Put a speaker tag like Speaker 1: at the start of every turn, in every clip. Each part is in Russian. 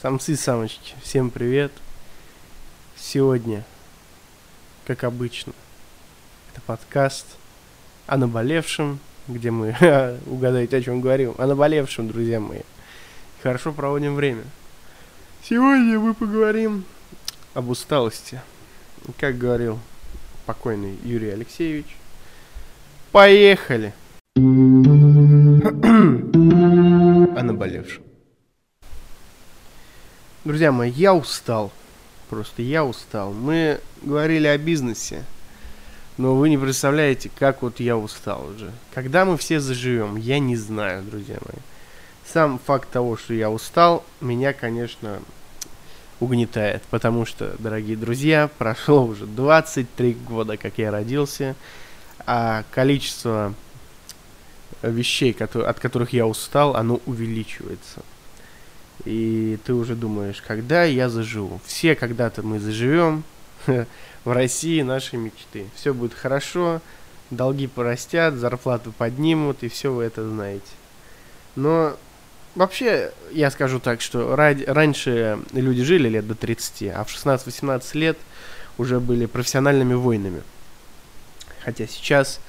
Speaker 1: Самцы самочки, всем привет. Сегодня, как обычно, это подкаст о наболевшем, где мы, угадайте, о чем говорим, о наболевшем, друзья мои. Хорошо проводим время. Сегодня мы поговорим об усталости. Как говорил покойный Юрий Алексеевич. Поехали! о наболевшем. Друзья мои, я устал. Просто я устал. Мы говорили о бизнесе. Но вы не представляете, как вот я устал уже. Когда мы все заживем, я не знаю, друзья мои. Сам факт того, что я устал, меня, конечно, угнетает. Потому что, дорогие друзья, прошло уже 23 года, как я родился. А количество вещей, от которых я устал, оно увеличивается. И ты уже думаешь, когда я заживу? Все когда-то мы заживем в России наши мечты. Все будет хорошо, долги порастят, зарплату поднимут, и все вы это знаете. Но вообще, я скажу так, что ради, раньше люди жили лет до 30, а в 16-18 лет уже были профессиональными воинами. Хотя сейчас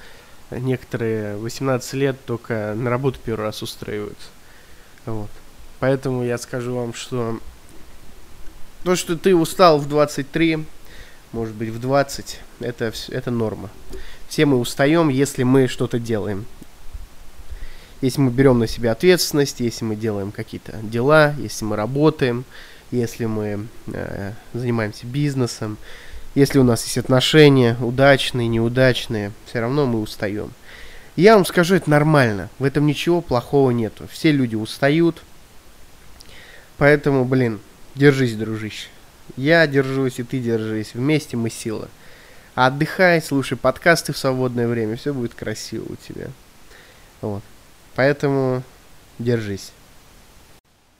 Speaker 1: некоторые 18 лет только на работу первый раз устраиваются. Вот. Поэтому я скажу вам, что то, что ты устал в 23, может быть в 20, это, это норма. Все мы устаем, если мы что-то делаем. Если мы берем на себя ответственность, если мы делаем какие-то дела, если мы работаем, если мы э, занимаемся бизнесом, если у нас есть отношения, удачные, неудачные, все равно мы устаем. Я вам скажу, это нормально. В этом ничего плохого нету. Все люди устают. Поэтому, блин, держись, дружище. Я держусь, и ты держись. Вместе мы сила. отдыхай, слушай подкасты в свободное время. Все будет красиво у тебя. Вот. Поэтому держись.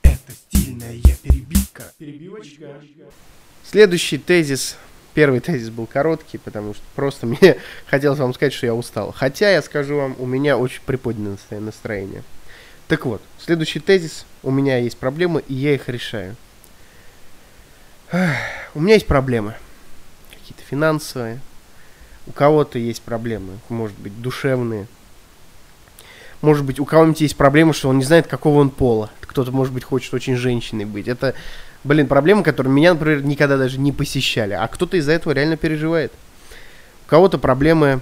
Speaker 1: Это стильная перебивка. Перебивочка. Следующий тезис Первый тезис был короткий, потому что просто мне хотелось вам сказать, что я устал. Хотя, я скажу вам, у меня очень приподнятое настроение. Так вот, следующий тезис. У меня есть проблемы, и я их решаю. У меня есть проблемы. Какие-то финансовые. У кого-то есть проблемы, может быть, душевные. Может быть, у кого-нибудь есть проблемы, что он не знает, какого он пола. Кто-то, может быть, хочет очень женщиной быть. Это блин, проблемы, которые меня, например, никогда даже не посещали. А кто-то из-за этого реально переживает. У кого-то проблемы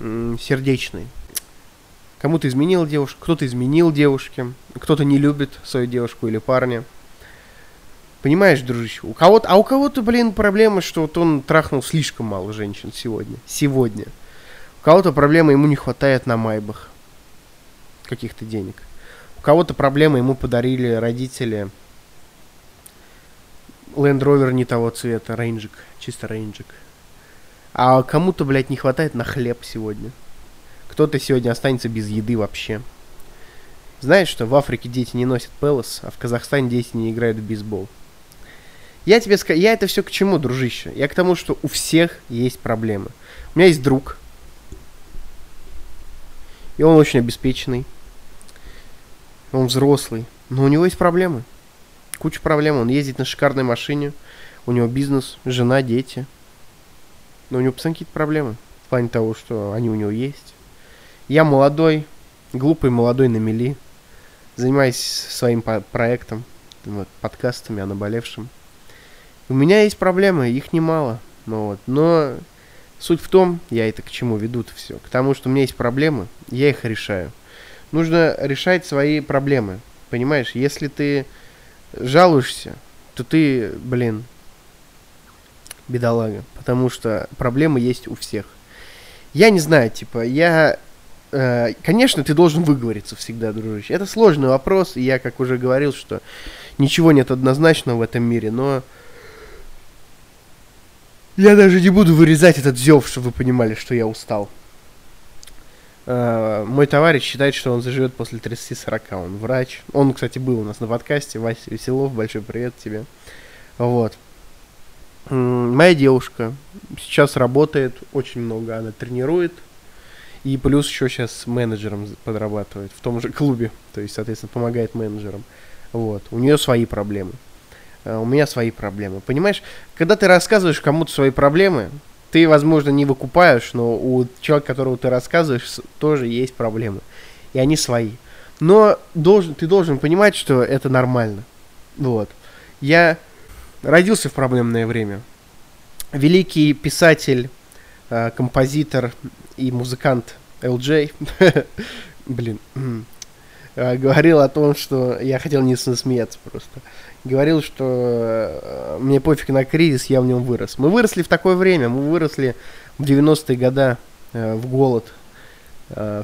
Speaker 1: сердечные. Кому-то изменил девушку, кто-то изменил девушке, кто-то не любит свою девушку или парня. Понимаешь, дружище, у кого-то, а у кого-то, блин, проблема, что вот он трахнул слишком мало женщин сегодня. Сегодня. У кого-то проблема, ему не хватает на майбах каких-то денег. У кого-то проблема, ему подарили родители Land Rover не того цвета, рейнджик, чисто рейнджик. А кому-то, блядь, не хватает на хлеб сегодня. Кто-то сегодня останется без еды вообще. Знаешь, что в Африке дети не носят пелос, а в Казахстане дети не играют в бейсбол. Я тебе скажу, я это все к чему, дружище? Я к тому, что у всех есть проблемы. У меня есть друг. И он очень обеспеченный. Он взрослый. Но у него есть проблемы куча проблем. Он ездит на шикарной машине, у него бизнес, жена, дети. Но у него постоянно какие-то проблемы в плане того, что они у него есть. Я молодой, глупый молодой на мели, занимаюсь своим проектом, вот, подкастами о наболевшем. У меня есть проблемы, их немало. Ну, вот, но суть в том, я это к чему веду-то все, к тому, что у меня есть проблемы, я их решаю. Нужно решать свои проблемы. Понимаешь, если ты жалуешься, то ты, блин, бедолага. Потому что проблемы есть у всех. Я не знаю, типа, я... Э, конечно, ты должен выговориться всегда, дружище. Это сложный вопрос, и я, как уже говорил, что ничего нет однозначного в этом мире, но... Я даже не буду вырезать этот зев, чтобы вы понимали, что я устал. Uh, мой товарищ считает, что он заживет после 30-40. Он врач. Он, кстати, был у нас на подкасте. Вася Веселов, большой привет тебе. Вот. моя девушка сейчас работает очень много. Она тренирует. И плюс еще сейчас менеджером подрабатывает в том же клубе. То есть, соответственно, помогает менеджерам. Вот. У нее свои проблемы. А у меня свои проблемы. Понимаешь, когда ты рассказываешь кому-то свои проблемы, ты, возможно, не выкупаешь, но у человека, которого ты рассказываешь, тоже есть проблемы. И они свои. Но должен, ты должен понимать, что это нормально. Вот. Я родился в проблемное время. Великий писатель, э, композитор и музыкант LJ, блин, говорил о том, что я хотел не смеяться просто. Говорил, что э, мне пофиг на кризис, я в нем вырос. Мы выросли в такое время, мы выросли в 90-е годы в голод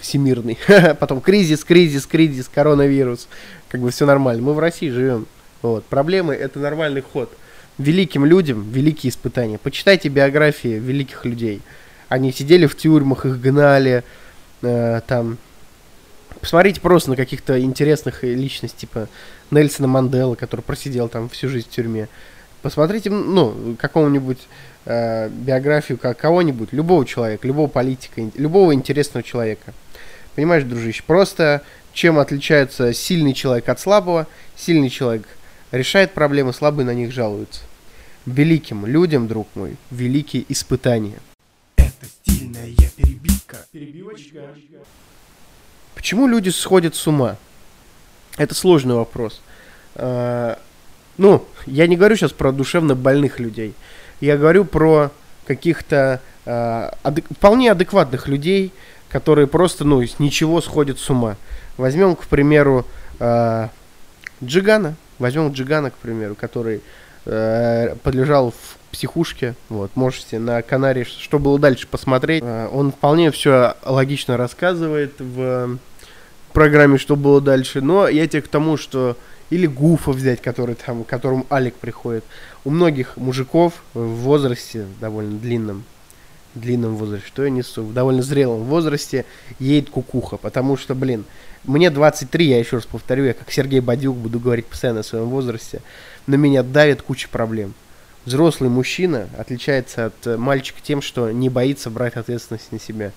Speaker 1: всемирный. Потом кризис, кризис, кризис, коронавирус. Как бы все нормально. Мы в России живем. Вот. Проблемы это нормальный ход. Великим людям великие испытания. Почитайте биографии великих людей. Они сидели в тюрьмах, их гнали, э, там. Посмотрите просто на каких-то интересных личностей, типа Нельсона Мандела, который просидел там всю жизнь в тюрьме. Посмотрите, ну, какого-нибудь э, биографию как кого-нибудь, любого человека, любого политика, любого интересного человека. Понимаешь, дружище, просто чем отличается сильный человек от слабого? Сильный человек – решает проблемы, слабые на них жалуются. Великим людям, друг мой, великие испытания. Это стильная перебивка. Перебивочка. Почему люди сходят с ума? Это сложный вопрос. А, ну, я не говорю сейчас про душевно больных людей. Я говорю про каких-то а, вполне адекватных людей, которые просто, ну, с ничего сходят с ума. Возьмем, к примеру, а, Джигана. Возьмем Джигана, к примеру, который подлежал в психушке. Вот, можете на канале «Что было дальше» посмотреть. Э, он вполне все логично рассказывает в программе «Что было дальше». Но я тебе к тому, что или Гуфа взять, который там, к которому Алик приходит. У многих мужиков в возрасте довольно длинном, длинном возрасте, что я несу, в довольно зрелом возрасте едет кукуха, потому что, блин, мне 23, я еще раз повторю, я как Сергей Бадюк буду говорить постоянно о своем возрасте. На меня давит куча проблем. Взрослый мужчина отличается от э, мальчика тем, что не боится брать ответственность на себя.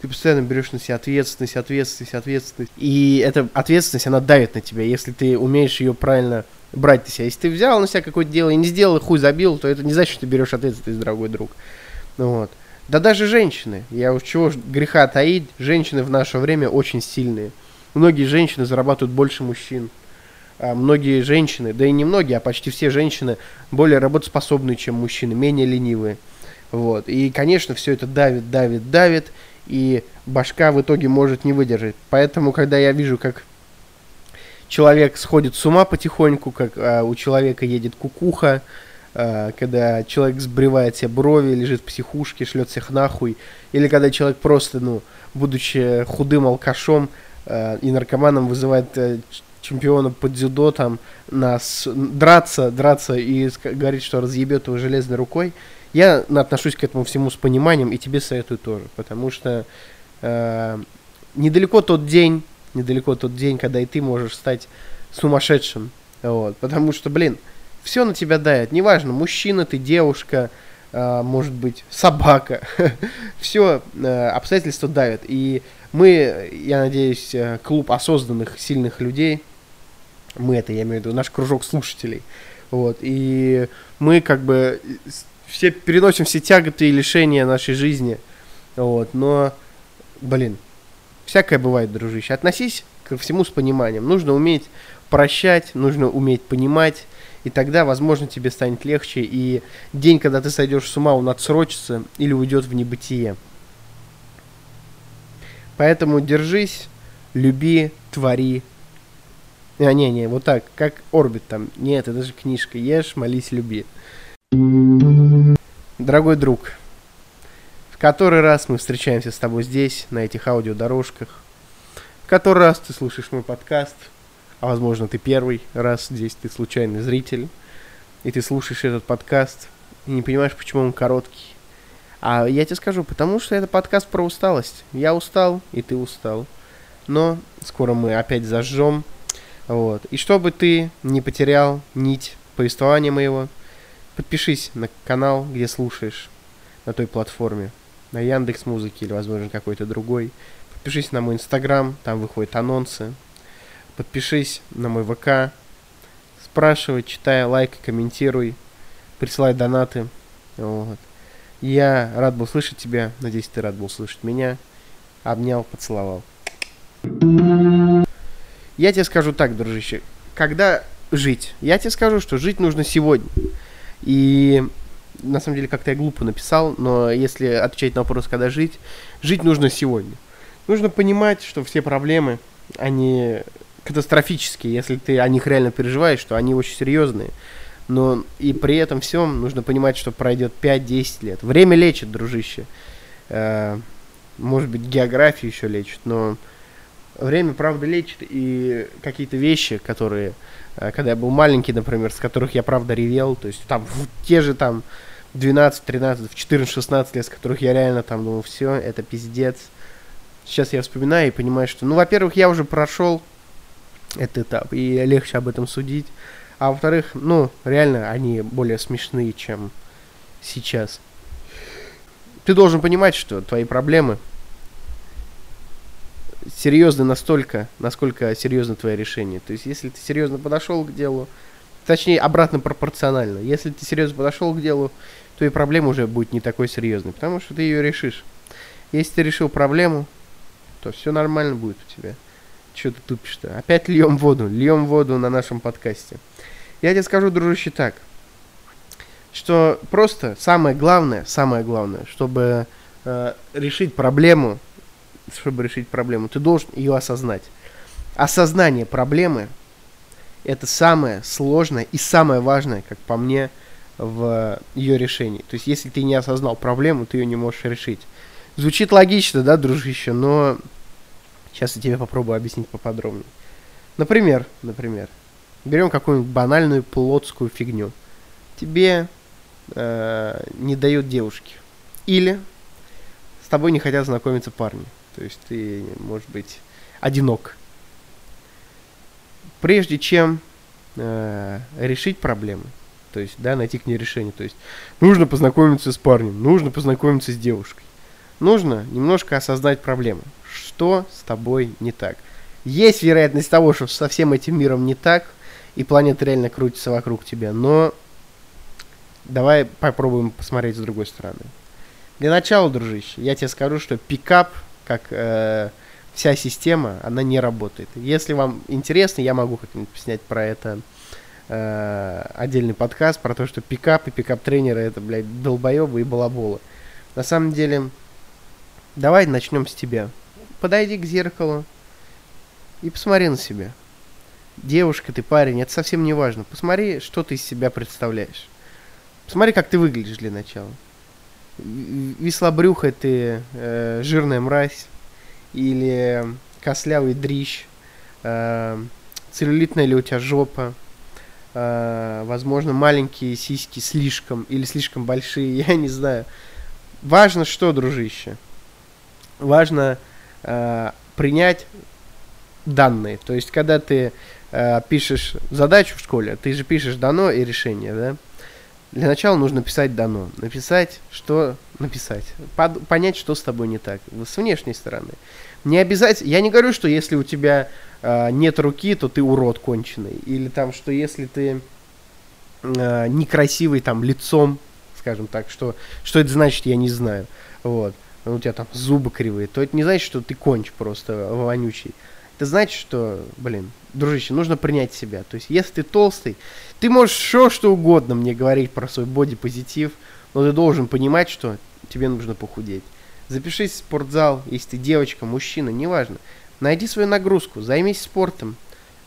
Speaker 1: Ты постоянно берешь на себя ответственность, ответственность, ответственность. И эта ответственность, она давит на тебя, если ты умеешь ее правильно брать на себя. Если ты взял на себя какое-то дело и не сделал, и хуй забил, то это не значит, что ты берешь ответственность, дорогой друг. Ну вот. Да даже женщины, я уж чего греха таить, женщины в наше время очень сильные. Многие женщины зарабатывают больше мужчин. А многие женщины, да и не многие, а почти все женщины более работоспособные, чем мужчины, менее ленивые. Вот. И, конечно, все это давит, давит, давит, и башка в итоге может не выдержать. Поэтому, когда я вижу, как человек сходит с ума потихоньку, как а, у человека едет кукуха, а, когда человек сбривает себе брови, лежит в психушке, шлет всех нахуй, или когда человек просто, ну, будучи худым алкашом, Э, и наркоманом вызывает э, чемпиона по дзюдо там нас драться, драться и говорит, что разъебет его железной рукой, я отношусь к этому всему с пониманием и тебе советую тоже, потому что э, недалеко тот день, недалеко тот день, когда и ты можешь стать сумасшедшим, вот, потому что, блин, все на тебя дает, неважно, мужчина ты, девушка, э, может быть, собака, все э, обстоятельства давят, и мы, я надеюсь, э, клуб осознанных, сильных людей, мы это, я имею в виду, наш кружок слушателей, вот, и мы как бы все переносим все тяготы и лишения нашей жизни, вот, но, блин, всякое бывает, дружище, относись ко всему с пониманием, нужно уметь прощать, нужно уметь понимать, и тогда, возможно, тебе станет легче, и день, когда ты сойдешь с ума, он отсрочится или уйдет в небытие. Поэтому держись, люби, твори. А, не, не, вот так, как Орбит там. Нет, это же книжка. Ешь, молись, люби. Дорогой друг, в который раз мы встречаемся с тобой здесь, на этих аудиодорожках. В который раз ты слушаешь мой подкаст, а возможно ты первый раз здесь, ты случайный зритель, и ты слушаешь этот подкаст, и не понимаешь, почему он короткий. А я тебе скажу, потому что это подкаст про усталость. Я устал, и ты устал. Но скоро мы опять зажжем. Вот. И чтобы ты не потерял нить повествования моего, подпишись на канал, где слушаешь, на той платформе. на Яндекс Музыке или, возможно, какой-то другой. Подпишись на мой Инстаграм, там выходят анонсы. Подпишись на мой ВК. Спрашивай, читай, лайк, комментируй. Присылай донаты. Вот. Я рад был слышать тебя. Надеюсь, ты рад был слышать меня. Обнял, поцеловал. Я тебе скажу так, дружище. Когда жить? Я тебе скажу, что жить нужно сегодня. И на самом деле как-то я глупо написал, но если отвечать на вопрос, когда жить, жить нужно сегодня. Нужно понимать, что все проблемы, они катастрофические, если ты о них реально переживаешь, что они очень серьезные. Но и при этом всем нужно понимать, что пройдет 5-10 лет. Время лечит, дружище. Э, может быть, географию еще лечит, но время, правда, лечит. И какие-то вещи, которые, э, когда я был маленький, например, с которых я, правда, ревел, то есть там те же там 12, 13, в 14, 16 лет, с которых я реально там думал, все, это пиздец. Сейчас я вспоминаю и понимаю, что, ну, во-первых, я уже прошел этот этап, и легче об этом судить. А во-вторых, ну, реально, они более смешные, чем сейчас. Ты должен понимать, что твои проблемы серьезны настолько, насколько серьезно твое решение. То есть, если ты серьезно подошел к делу, точнее, обратно пропорционально. Если ты серьезно подошел к делу, то и проблема уже будет не такой серьезной, потому что ты ее решишь. Если ты решил проблему, то все нормально будет у тебя. Че ты тупишь-то? Опять льем воду, льем воду на нашем подкасте. Я тебе скажу, дружище, так, что просто самое главное, самое главное, чтобы э, решить проблему, чтобы решить проблему, ты должен ее осознать. Осознание проблемы – это самое сложное и самое важное, как по мне, в ее решении. То есть, если ты не осознал проблему, ты ее не можешь решить. Звучит логично, да, дружище, но сейчас я тебе попробую объяснить поподробнее. Например, например, берем какую-нибудь банальную плотскую фигню. Тебе э, не дают девушки. Или с тобой не хотят знакомиться парни. То есть ты, может быть, одинок. Прежде чем э, решить проблему, то есть, да, найти к ней решение. То есть, нужно познакомиться с парнем, нужно познакомиться с девушкой. Нужно немножко осознать проблему. Что с тобой не так? Есть вероятность того, что со всем этим миром не так, и планета реально крутится вокруг тебя, но давай попробуем посмотреть с другой стороны. Для начала, дружище, я тебе скажу, что пикап, как э, вся система, она не работает. Если вам интересно, я могу как-нибудь снять про это э, отдельный подкаст про то, что пикап и пикап-тренеры это, блядь, долбоебы и балаболы. На самом деле, давай начнем с тебя. Подойди к зеркалу и посмотри на себя. Девушка ты, парень, это совсем не важно. Посмотри, что ты из себя представляешь. Посмотри, как ты выглядишь для начала. Веслобрюхая ты, э, жирная мразь, или кослявый дрищ, э, целлюлитная ли у тебя жопа, э, возможно, маленькие сиськи слишком или слишком большие, я не знаю. Важно что, дружище? Важно э, принять данные. То есть, когда ты э, пишешь задачу в школе, ты же пишешь дано и решение, да? Для начала нужно писать дано. Написать, что написать. Под, понять, что с тобой не так. С внешней стороны. Не обязательно. Я не говорю, что если у тебя э, нет руки, то ты урод конченый. Или там, что если ты э, некрасивый там лицом, скажем так, что, что это значит, я не знаю. Вот. У тебя там зубы кривые, то это не значит, что ты конч просто вонючий. Это значит, что, блин, дружище, нужно принять себя. То есть, если ты толстый, ты можешь все что угодно мне говорить про свой бодипозитив, но ты должен понимать, что тебе нужно похудеть. Запишись в спортзал, если ты девочка, мужчина, неважно. Найди свою нагрузку, займись спортом.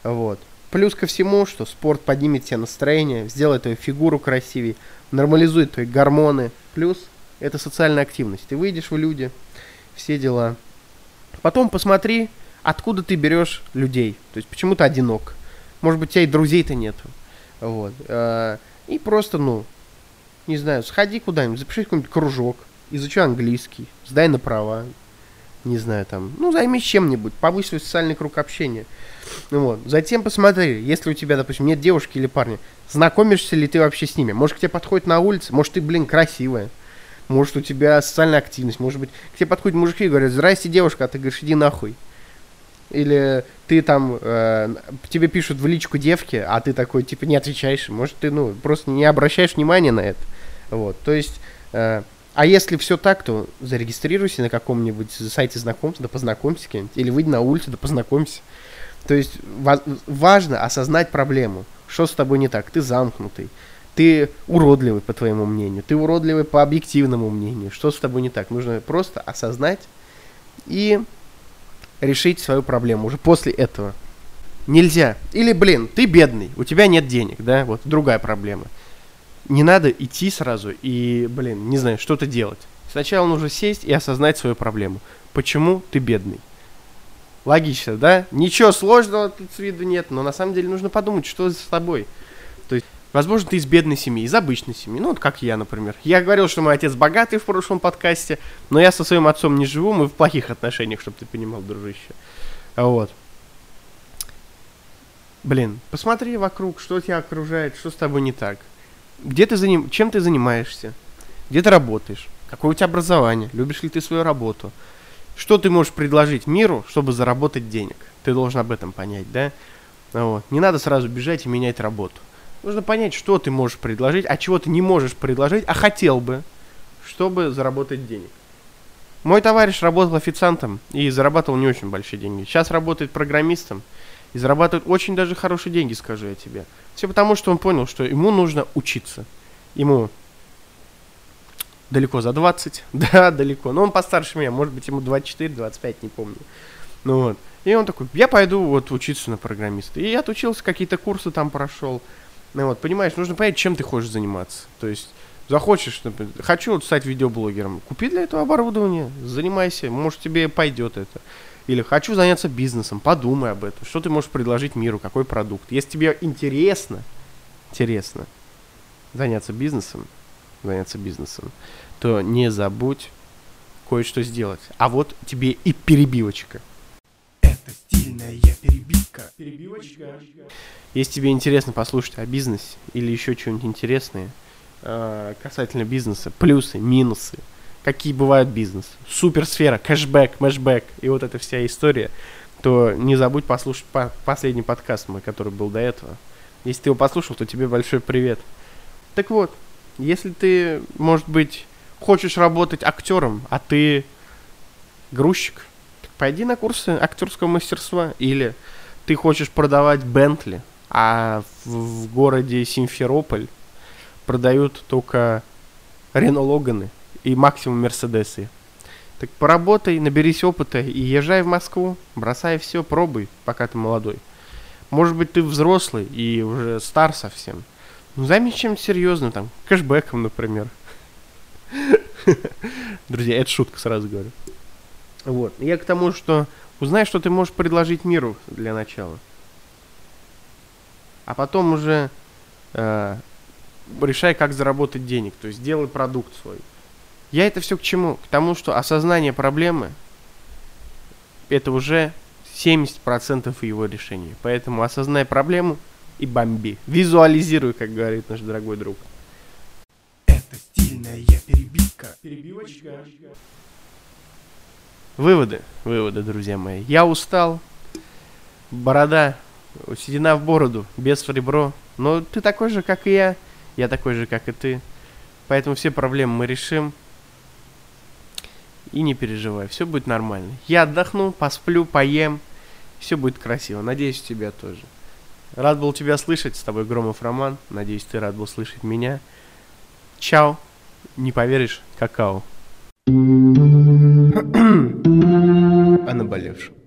Speaker 1: Вот. Плюс ко всему, что спорт поднимет тебе настроение, сделает твою фигуру красивее, нормализует твои гормоны. Плюс это социальная активность. Ты выйдешь в люди, все дела. Потом посмотри, откуда ты берешь людей. То есть почему ты одинок. Может быть, у тебя и друзей-то нету. Вот. А, и просто, ну, не знаю, сходи куда-нибудь, запиши какой-нибудь кружок, изучи английский, сдай на права, не знаю, там, ну, займись чем-нибудь, повысь свой социальный круг общения. Вот. Затем посмотри, если у тебя, допустим, нет девушки или парня, знакомишься ли ты вообще с ними? Может, к тебе подходит на улице, может, ты, блин, красивая, Может, у тебя социальная активность, может быть, к тебе подходят мужики и говорят, здрасте, девушка, а ты говоришь, иди нахуй. Или ты там, э, тебе пишут в личку девки, а ты такой, типа, не отвечаешь. Может, ты, ну, просто не обращаешь внимания на это. Вот, то есть, э, а если все так, то зарегистрируйся на каком-нибудь сайте знакомств, да познакомься кем-нибудь. Или выйди на улицу, да познакомься. То есть, ва- важно осознать проблему. Что с тобой не так? Ты замкнутый. Ты уродливый, по твоему мнению. Ты уродливый по объективному мнению. Что с тобой не так? Нужно просто осознать и решить свою проблему уже после этого. Нельзя. Или, блин, ты бедный, у тебя нет денег, да, вот другая проблема. Не надо идти сразу и, блин, не знаю, что-то делать. Сначала нужно сесть и осознать свою проблему. Почему ты бедный? Логично, да? Ничего сложного тут с виду нет, но на самом деле нужно подумать, что с тобой. То есть, возможно, ты из бедной семьи, из обычной семьи, ну вот как я, например. Я говорил, что мой отец богатый в прошлом подкасте, но я со своим отцом не живу, мы в плохих отношениях, чтобы ты понимал, дружище. Вот. Блин, посмотри вокруг, что тебя окружает, что с тобой не так. Где ты заним... Чем ты занимаешься? Где ты работаешь? Какое у тебя образование? Любишь ли ты свою работу? Что ты можешь предложить миру, чтобы заработать денег? Ты должен об этом понять, да? Вот. Не надо сразу бежать и менять работу. Нужно понять, что ты можешь предложить, а чего ты не можешь предложить, а хотел бы, чтобы заработать денег. Мой товарищ работал официантом и зарабатывал не очень большие деньги. Сейчас работает программистом и зарабатывает очень даже хорошие деньги, скажу я тебе. Все потому, что он понял, что ему нужно учиться. Ему далеко за 20, да, далеко. Но он постарше меня, может быть, ему 24, 25, не помню. Ну вот. И он такой, я пойду вот учиться на программиста. И я отучился, какие-то курсы там прошел. Ну вот, понимаешь, нужно понять, чем ты хочешь заниматься. То есть, захочешь, например, хочу вот стать видеоблогером, купи для этого оборудование, занимайся, может тебе пойдет это. Или хочу заняться бизнесом, подумай об этом, что ты можешь предложить миру, какой продукт. Если тебе интересно, интересно заняться бизнесом, заняться бизнесом, то не забудь кое-что сделать. А вот тебе и перебивочка.
Speaker 2: Это стильная перебивка. Перебивочка.
Speaker 1: Если тебе интересно послушать о бизнесе или еще что-нибудь интересное э, касательно бизнеса, плюсы, минусы, какие бывают бизнес, суперсфера, кэшбэк, мэшбэк и вот эта вся история, то не забудь послушать по последний подкаст мой, который был до этого. Если ты его послушал, то тебе большой привет. Так вот, если ты, может быть, хочешь работать актером, а ты грузчик, так пойди на курсы актерского мастерства. Или ты хочешь продавать Бентли, а в, в городе Симферополь продают только Рено Логаны и максимум Мерседесы. Так поработай, наберись опыта и езжай в Москву, бросай все, пробуй, пока ты молодой. Может быть, ты взрослый и уже стар совсем. Ну, займись чем-то серьезным, там, кэшбэком, например. Друзья, это шутка, сразу говорю. Вот. Я к тому, что узнай, что ты можешь предложить миру для начала. А потом уже э, решай, как заработать денег. То есть делай продукт свой. Я это все к чему? К тому, что осознание проблемы это уже 70% его решения. Поэтому осознай проблему и бомби. Визуализируй, как говорит наш дорогой друг.
Speaker 2: Это стильная перебивка. Перебивочка.
Speaker 1: Выводы, выводы, друзья мои. Я устал. Борода, седина в бороду, без ребро. Но ты такой же, как и я. Я такой же, как и ты. Поэтому все проблемы мы решим. И не переживай, все будет нормально. Я отдохну, посплю, поем. Все будет красиво. Надеюсь, у тебя тоже. Рад был тебя слышать. С тобой Громов Роман. Надеюсь, ты рад был слышать меня. Чао. Не поверишь, какао. О наболевшем.